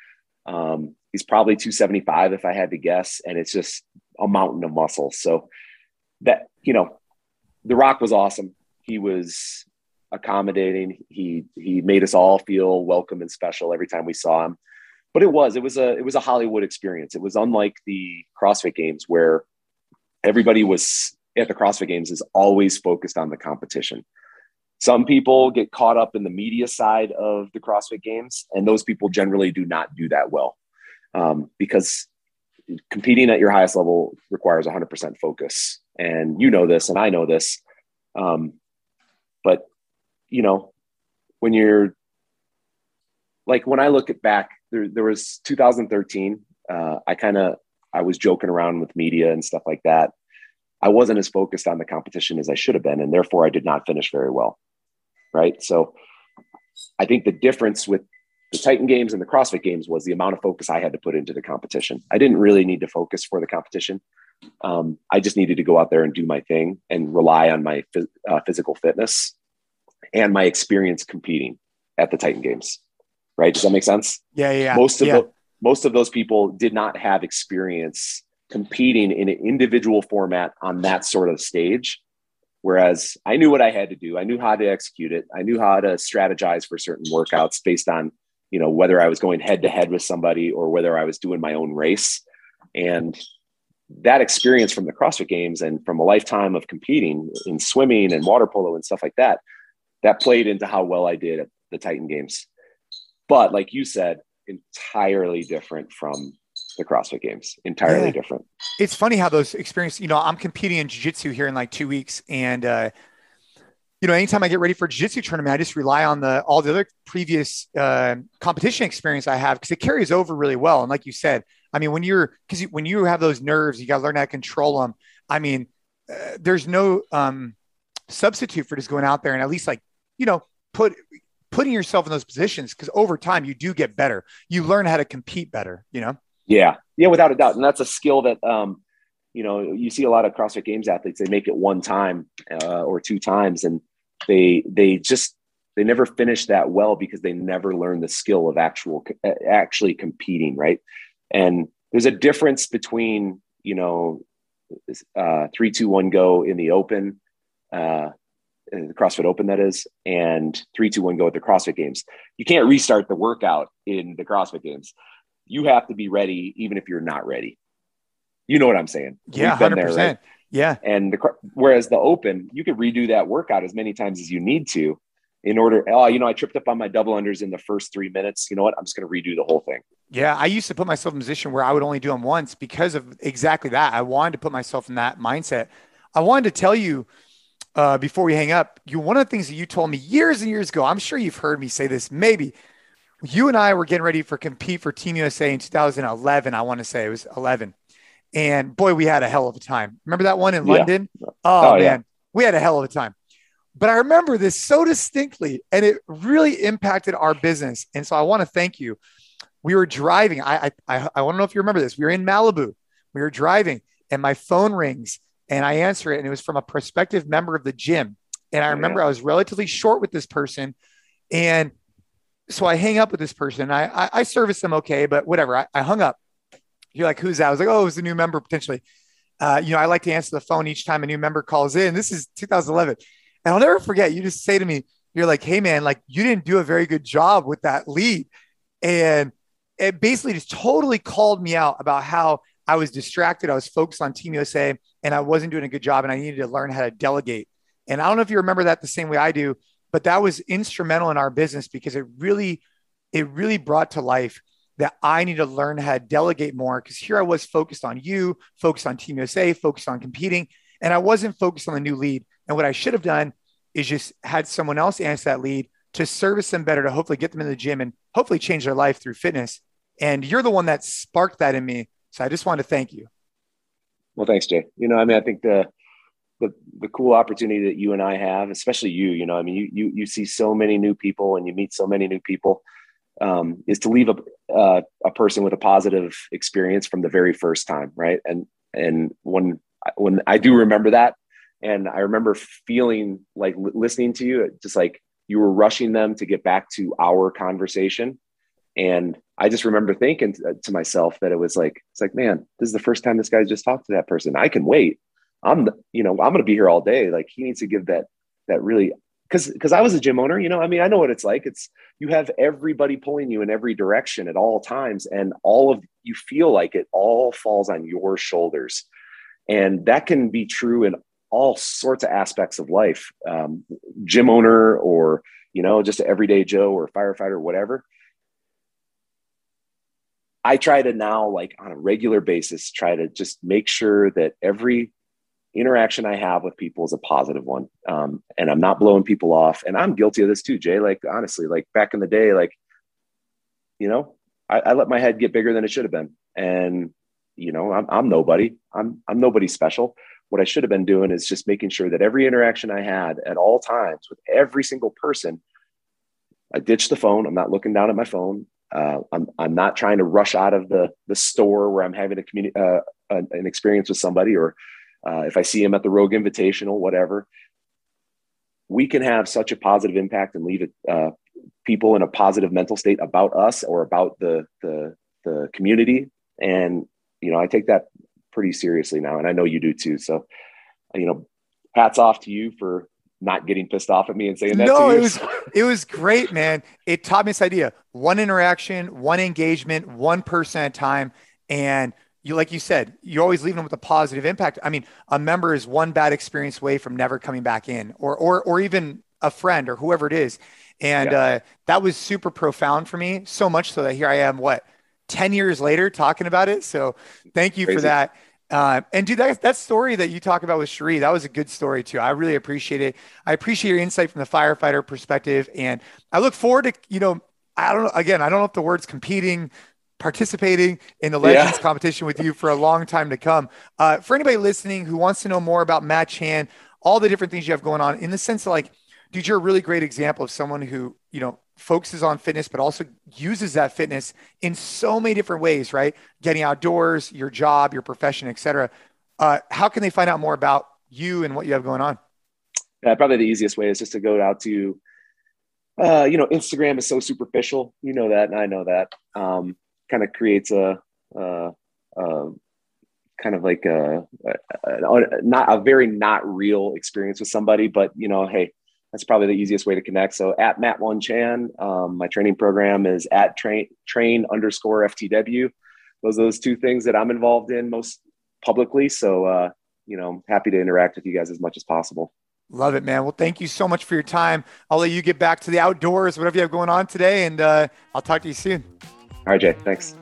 Um, he's probably 275 if I had to guess, and it's just a mountain of muscle. So that you know, The Rock was awesome. He was accommodating. He he made us all feel welcome and special every time we saw him. But it was it was a it was a Hollywood experience. It was unlike the CrossFit Games where everybody was at the CrossFit Games is always focused on the competition. Some people get caught up in the media side of the CrossFit Games, and those people generally do not do that well um, because competing at your highest level requires 100% focus. And you know this, and I know this. Um, but you know, when you're like when I look at back, there, there was 2013. Uh, I kind of I was joking around with media and stuff like that. I wasn't as focused on the competition as I should have been, and therefore I did not finish very well. Right. So I think the difference with the Titan games and the CrossFit games was the amount of focus I had to put into the competition. I didn't really need to focus for the competition. Um, I just needed to go out there and do my thing and rely on my uh, physical fitness and my experience competing at the Titan games. Right? Does that make sense? Yeah, yeah. Most of yeah. the, most of those people did not have experience competing in an individual format on that sort of stage. Whereas I knew what I had to do. I knew how to execute it. I knew how to strategize for certain workouts based on, you know, whether I was going head to head with somebody or whether I was doing my own race. And that experience from the CrossFit games and from a lifetime of competing in swimming and water polo and stuff like that, that played into how well I did at the Titan games. But like you said, entirely different from the CrossFit Games. Entirely yeah. different. It's funny how those experiences. You know, I'm competing in jiu-jitsu here in like two weeks, and uh, you know, anytime I get ready for a jiu-jitsu tournament, I just rely on the all the other previous uh, competition experience I have because it carries over really well. And like you said, I mean, when you're because you, when you have those nerves, you got to learn how to control them. I mean, uh, there's no um, substitute for just going out there and at least like you know put putting yourself in those positions because over time you do get better. You learn how to compete better. You know. Yeah, yeah, without a doubt, and that's a skill that um, you know you see a lot of CrossFit Games athletes. They make it one time uh, or two times, and they they just they never finish that well because they never learn the skill of actual actually competing, right? And there's a difference between you know uh, three, two, one, go in the open. Uh, the CrossFit Open, that is, and three, two, one, go at the CrossFit Games. You can't restart the workout in the CrossFit Games you have to be ready even if you're not ready. You know what I'm saying? Yeah, hundred percent. Right? Yeah. And the, whereas the open, you could redo that workout as many times as you need to in order. Oh, you know, I tripped up on my double unders in the first three minutes. You know what? I'm just going to redo the whole thing. Yeah. I used to put myself in a position where I would only do them once because of exactly that. I wanted to put myself in that mindset. I wanted to tell you uh, before we hang up, you, one of the things that you told me years and years ago, I'm sure you've heard me say this, maybe you and I were getting ready for compete for Team USA in 2011. I want to say it was 11. And boy, we had a hell of a time. Remember that one in yeah. London? Oh, oh man, yeah. we had a hell of a time. But I remember this so distinctly, and it really impacted our business. And so I want to thank you. We were driving. I I I want to know if you remember this. We were in Malibu. We were driving, and my phone rings, and I answer it, and it was from a prospective member of the gym. And I remember yeah. I was relatively short with this person, and so I hang up with this person. I, I, I service them okay, but whatever. I, I, hung up. You're like, who's that? I was like, oh, it's a new member potentially. Uh, you know, I like to answer the phone each time a new member calls in. This is 2011. And I'll never forget, you just say to me, you're like, hey, man, like you didn't do a very good job with that lead. And it basically just totally called me out about how I was distracted. I was focused on Team USA and I wasn't doing a good job and I needed to learn how to delegate. And I don't know if you remember that the same way I do, but that was instrumental in our business because it really it really brought to life that I need to learn how to delegate more because here I was focused on you, focused on Team USA, focused on competing, and I wasn't focused on the new lead. And what I should have done is just had someone else answer that lead to service them better, to hopefully get them in the gym and hopefully change their life through fitness. And you're the one that sparked that in me. So I just wanted to thank you. Well, thanks, Jay. You know, I mean, I think the the the cool opportunity that you and I have, especially you, you know, I mean, you you you see so many new people and you meet so many new people, um, is to leave a uh, a person with a positive experience from the very first time, right? And and when when I do remember that, and I remember feeling like listening to you, just like you were rushing them to get back to our conversation, and I just remember thinking to, myself that it was like it's like, man, this is the first time this guy just talked to that person. I can wait I'm, you know, I'm going to be here all day. Like he needs to give that, that really, because because I was a gym owner, you know, I mean, I know what it's like. It's you have everybody pulling you in every direction at all times, and all of you feel like it all falls on your shoulders, and that can be true in all sorts of aspects of life. Um, gym owner, or you know, just everyday Joe or firefighter, whatever. I try to now, like on a regular basis, try to just make sure that every interaction I have with people is a positive one. Um, and I'm not blowing people off. And I'm guilty of this too, Jay. Like, honestly, like back in the day, like, you know, I, I let my head get bigger than it should have been. And, you know, I'm, I'm nobody. I'm, I'm nobody special. What I should have been doing is just making sure that every interaction I had at all times with every single person, I ditched the phone. I'm not looking down at my phone. Uh, I'm, I'm not trying to rush out of the, the store where I'm having a community, uh, an experience with somebody or uh, if I see him at the Rogue Invitational, whatever, we can have such a positive impact and leave it uh, people in a positive mental state about us or about the the the community. And you know, I take that pretty seriously now, and I know you do too. So, you know, hats off to you for not getting pissed off at me and saying that. No, it was it was great, man. It taught me this idea: one interaction, one engagement, one person at a time, and you like you said, you're always leaving them with a positive impact. I mean, a member is one bad experience away from never coming back in, or or or even a friend or whoever it is. And yeah. uh, that was super profound for me. So much so that here I am, what, 10 years later talking about it. So thank you Crazy. for that. Uh, and dude, that, that story that you talk about with Cherie, that was a good story too. I really appreciate it. I appreciate your insight from the firefighter perspective. And I look forward to, you know, I don't know, again, I don't know if the words competing, participating in the Legends yeah. competition with you for a long time to come. Uh, for anybody listening who wants to know more about Matt Chan, all the different things you have going on, in the sense of like, dude, you're a really great example of someone who, you know, focuses on fitness, but also uses that fitness in so many different ways, right? Getting outdoors, your job, your profession, etc. Uh, how can they find out more about you and what you have going on? Yeah, probably the easiest way is just to go out to, uh, you know, Instagram is so superficial. You know that, and I know that. Um, kind of creates a, a, a kind of like a, a, not a very not real experience with somebody, but you know, hey, that's probably the easiest way to connect. So at Matt One Chan, um, my training program is at train train underscore FTW. Those are those two things that I'm involved in most publicly. So uh, you know, happy to interact with you guys as much as possible. Love it, man. Well, thank you so much for your time. I'll let you get back to the outdoors, whatever you have going on today, and uh, I'll talk to you soon. All right, Jay. Thanks.